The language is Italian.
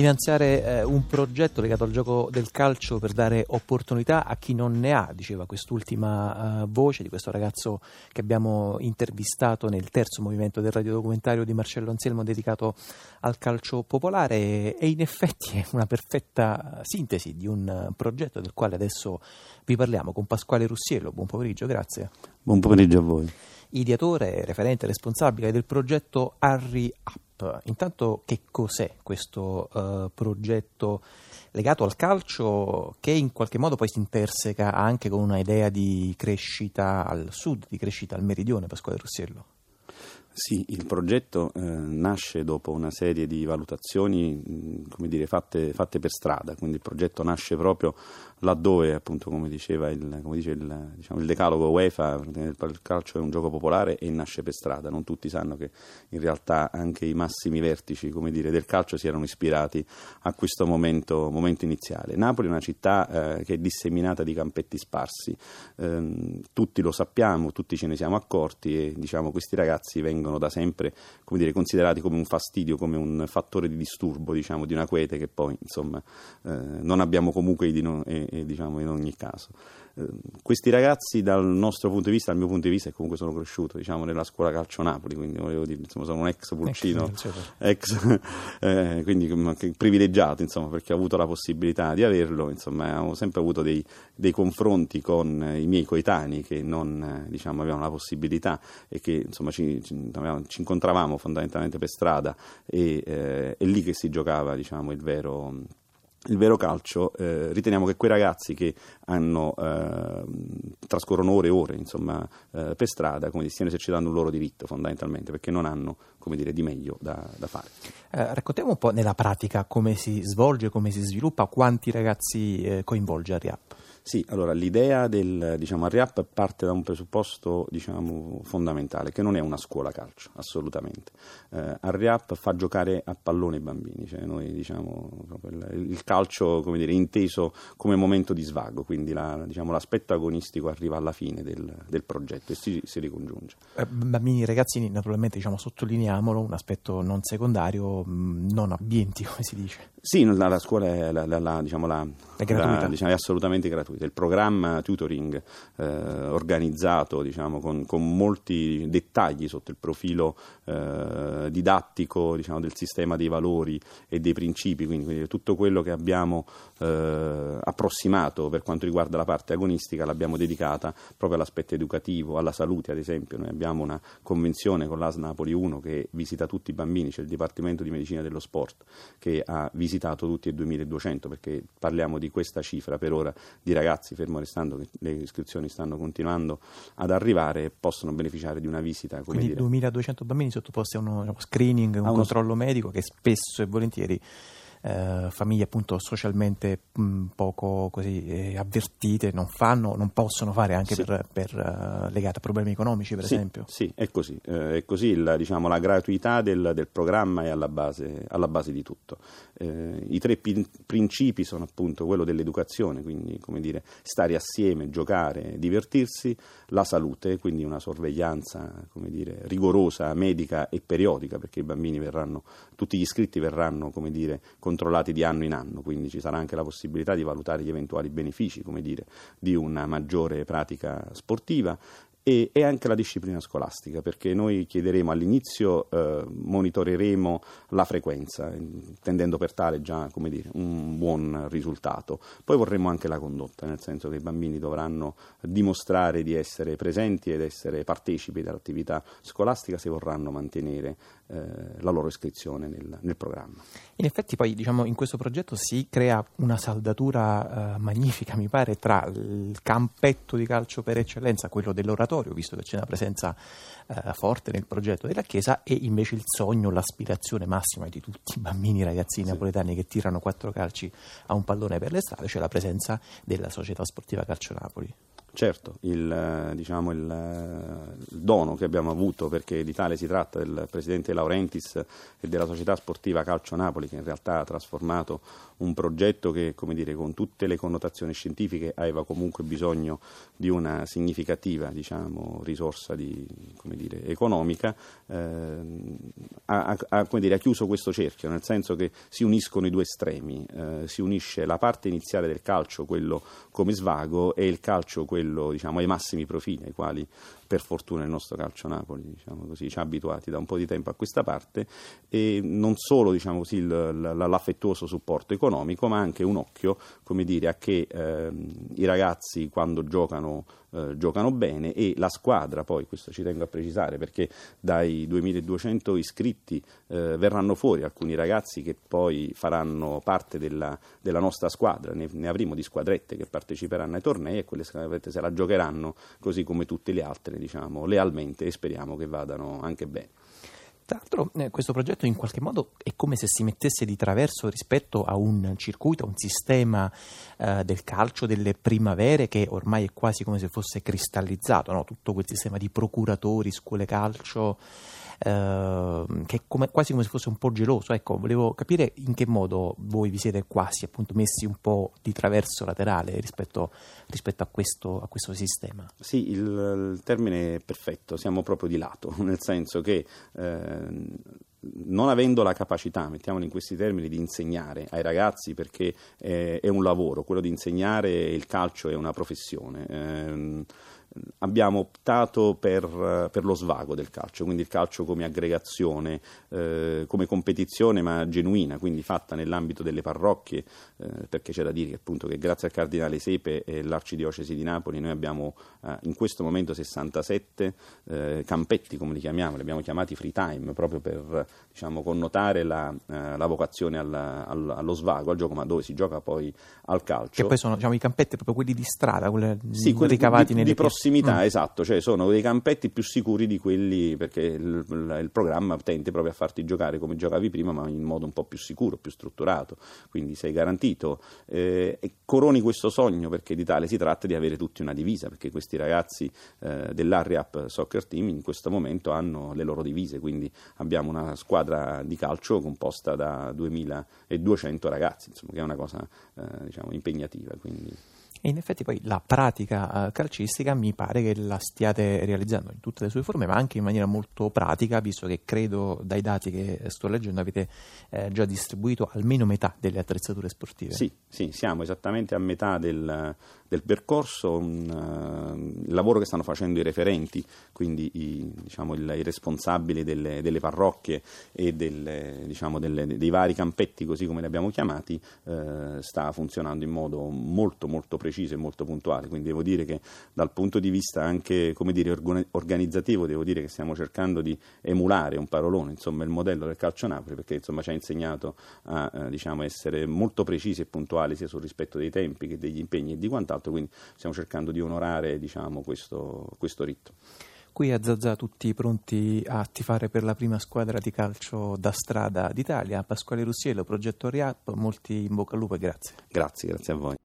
finanziare eh, un progetto legato al gioco del calcio per dare opportunità a chi non ne ha, diceva quest'ultima uh, voce di questo ragazzo che abbiamo intervistato nel terzo movimento del radiodocumentario di Marcello Anselmo dedicato al calcio popolare e in effetti è una perfetta sintesi di un progetto del quale adesso vi parliamo con Pasquale Russiello. Buon pomeriggio, grazie. Buon pomeriggio a voi. Ideatore, referente, responsabile del progetto Harry Up. Intanto che cos'è questo uh, progetto legato al calcio che in qualche modo poi si interseca anche con una idea di crescita al sud, di crescita al meridione, Pasquale Rossiello? Sì, il progetto eh, nasce dopo una serie di valutazioni mh, dire, fatte, fatte, per strada, quindi il progetto nasce proprio laddove, appunto, come diceva il, come dice il, diciamo, il decalogo UEFA, il calcio è un gioco popolare e nasce per strada. Non tutti sanno che in realtà anche i massimi vertici dire, del calcio si erano ispirati a questo momento, momento iniziale. Napoli è una città eh, che è disseminata di campetti sparsi, eh, tutti lo sappiamo, tutti ce ne siamo accorti e diciamo, questi ragazzi vengono da sempre come dire, considerati come un fastidio, come un fattore di disturbo diciamo, di una quiete che poi insomma, eh, non abbiamo comunque e, diciamo, in ogni caso. Eh, questi ragazzi dal nostro punto di vista, dal mio punto di vista, e comunque sono cresciuto diciamo, nella scuola calcio Napoli, quindi volevo dire, insomma, sono un ex pulcino, ex, eh, quindi privilegiato insomma, perché ho avuto la possibilità di averlo, insomma, ho sempre avuto dei, dei confronti con i miei coetanei che non diciamo, avevano la possibilità e che insomma, ci, ci, ci, incontravamo fondamentalmente per strada e eh, è lì che si giocava diciamo, il vero il vero calcio, eh, riteniamo che quei ragazzi che hanno, eh, trascorrono ore e ore insomma, eh, per strada come stiano esercitando un loro diritto fondamentalmente perché non hanno come dire, di meglio da, da fare. Eh, raccontiamo un po' nella pratica come si svolge, come si sviluppa, quanti ragazzi eh, coinvolge Ariap. Sì, allora l'idea del diciamo, Ariap parte da un presupposto diciamo, fondamentale, che non è una scuola calcio, assolutamente. Eh, Ariap fa giocare a pallone i bambini, cioè noi diciamo il, il calcio come dire, inteso come momento di svago, quindi la, diciamo, l'aspetto agonistico arriva alla fine del, del progetto e si, si ricongiunge. Eh, bambini e ragazzini, naturalmente diciamo, sottolineiamolo, un aspetto non secondario, non abbienti come si dice. Sì, la, la scuola è, la, diciamo, diciamo, è assolutamente gratuita gratuita. Il programma tutoring eh, organizzato diciamo, con, con, molti dettagli sotto il profilo eh, didattico diciamo, del sistema dei valori e dei principi, quindi, quindi tutto quello che abbiamo eh, approssimato per quanto riguarda la parte agonistica l'abbiamo dedicata proprio all'aspetto educativo, alla salute ad esempio. Noi abbiamo una convenzione con l'AS Napoli 1 che visita tutti i bambini, c'è il Dipartimento di Medicina dello Sport che ha visitato tutti e 2200 perché parliamo di questa cifra per ora di ragazzi, fermo restando che le iscrizioni stanno continuando ad arrivare, possono beneficiare di una visita. Quindi dire. 2200 bambini sottoposti a uno screening, un, a uno controllo medico che spesso e volentieri eh, famiglie appunto socialmente mh, mm, poco così eh, avvertite non fanno, non possono fare anche sì. per, per uh, legate a problemi economici per sì, esempio. Sì, è così, eh, è così la, diciamo, la gratuità del, del, programma è alla base, alla base di tutto. Eh, I tre pi- principi sono appunto quello dell'educazione, quindi come dire, stare assieme, giocare, divertirsi, la salute, quindi una sorveglianza come dire, rigorosa, medica e periodica, perché i bambini verranno, tutti gli iscritti verranno come dire, controllati di anno in anno, quindi ci sarà anche la possibilità di valutare gli eventuali benefici come dire, di una maggiore pratica sportiva e, e, anche la disciplina scolastica, perché noi chiederemo all'inizio, eh, monitoreremo la frequenza, tendendo per tale già dire, un buon risultato. Poi vorremmo anche la condotta, nel senso che i bambini dovranno dimostrare di essere presenti ed essere partecipi dell'attività scolastica se vorranno mantenere eh, la loro iscrizione nel, nel, programma. In effetti poi diciamo, in questo progetto si crea una saldatura eh, magnifica, mi pare, tra il campetto di calcio per eccellenza, quello dell'oratorio, visto che c'è una presenza eh, forte nel progetto della Chiesa, e invece il sogno, l'aspirazione massima di tutti i bambini ragazzini sì. napoletani che tirano quattro calci a un pallone per le strade, cioè la presenza della società sportiva Calcio Napoli. Certo, il, eh, diciamo, il, eh, il, dono che abbiamo avuto, perché di tale si tratta, del presidente Laurentis e della società sportiva Calcio Napoli, che in realtà ha trasformato un progetto che, come dire, con tutte le connotazioni scientifiche aveva comunque bisogno di una significativa diciamo, risorsa di, dire, economica, eh, ha, ha, dire, ha, chiuso questo cerchio, nel senso che si uniscono i due estremi, eh, si unisce la parte iniziale del calcio, quello come svago, e il calcio, quello diciamo, ai massimi profili, ai quali per fortuna il nostro calcio Napoli diciamo così, ci ha abituati da un po' di tempo a questa parte, e non solo diciamo così, l'affettuoso supporto economico, ma anche un occhio dire, a che eh, i ragazzi quando giocano eh, giocano bene e la squadra poi, questo ci tengo a precisare perché dai 2200 iscritti eh, verranno fuori alcuni ragazzi che poi faranno parte della, della nostra squadra, ne, ne, avremo di squadrette che parteciperanno ai tornei e quelle squadrette se la giocheranno così come tutte le altre diciamo lealmente e speriamo che vadano anche bene. Tra l'altro eh, questo progetto in qualche modo è come se si mettesse di traverso rispetto a un circuito, a un sistema eh, del calcio delle primavere che ormai è quasi come se fosse cristallizzato, no? tutto quel sistema di procuratori, scuole calcio Ehm, che è come, quasi come se fosse un po' geloso. Ecco, volevo capire in che modo voi vi siete quasi appunto messi un po' di traverso laterale rispetto, rispetto a, questo, a, questo, sistema. Sì, il, il, termine è perfetto, siamo proprio di lato, nel senso che eh, non avendo la capacità, mettiamolo in questi termini, di insegnare ai ragazzi perché è, un lavoro, quello di insegnare il calcio è una professione. Eh, abbiamo optato per, per, lo svago del calcio, quindi il calcio come aggregazione, eh, come competizione ma genuina, quindi fatta nell'ambito delle parrocchie, eh, perché c'è da dire appunto che grazie al Cardinale Sepe e all'Arcidiocesi di Napoli noi abbiamo eh, in questo momento 67 eh, campetti, come li chiamiamo, li abbiamo chiamati free time, proprio per diciamo, connotare la, eh, la vocazione alla, allo svago, al gioco, ma dove si gioca poi al calcio. Che poi sono diciamo, i campetti proprio quelli di strada, quelli sì, ricavati di, nelle di prossimità, mm. esatto, cioè sono dei campetti più sicuri di quelli perché il, il, programma tende proprio a farti giocare come giocavi prima, ma in modo un po' più sicuro, più strutturato, quindi sei garantito eh, e coroni questo sogno perché di tale si tratta di avere tutti una divisa, perché questi ragazzi eh, dell'Arriap Soccer Team in questo momento hanno le loro divise, quindi abbiamo una squadra di calcio composta da 2200 ragazzi, insomma, che è una cosa eh, diciamo, impegnativa. Quindi. E in effetti poi la pratica uh, calcistica mi pare che la stiate realizzando in tutte le sue forme, ma anche in maniera molto pratica, visto che credo dai dati che sto leggendo avete eh, già distribuito almeno metà delle attrezzature sportive. Sì, sì siamo esattamente a metà del, del percorso, un, uh, il lavoro che stanno facendo i referenti, quindi i, diciamo, il, i responsabili delle, delle, parrocchie e delle, diciamo, delle, dei vari campetti, così come li abbiamo chiamati, uh, sta funzionando in modo molto molto preciso e molto puntuale, quindi devo dire che dal punto di vista anche dire, organizzativo devo dire che stiamo cercando di emulare un parolone, insomma il modello del calcio Napoli perché insomma, ci ha insegnato a eh, diciamo, essere molto precisi e puntuali sia sul rispetto dei tempi che degli impegni e di quant'altro, quindi stiamo cercando di onorare diciamo, questo, questo ritmo. Qui a Zazà tutti pronti a tifare per la prima squadra di calcio da strada d'Italia. Pasquale Russiello, progetto Riap, molti in bocca al lupo e grazie. Grazie, grazie a voi.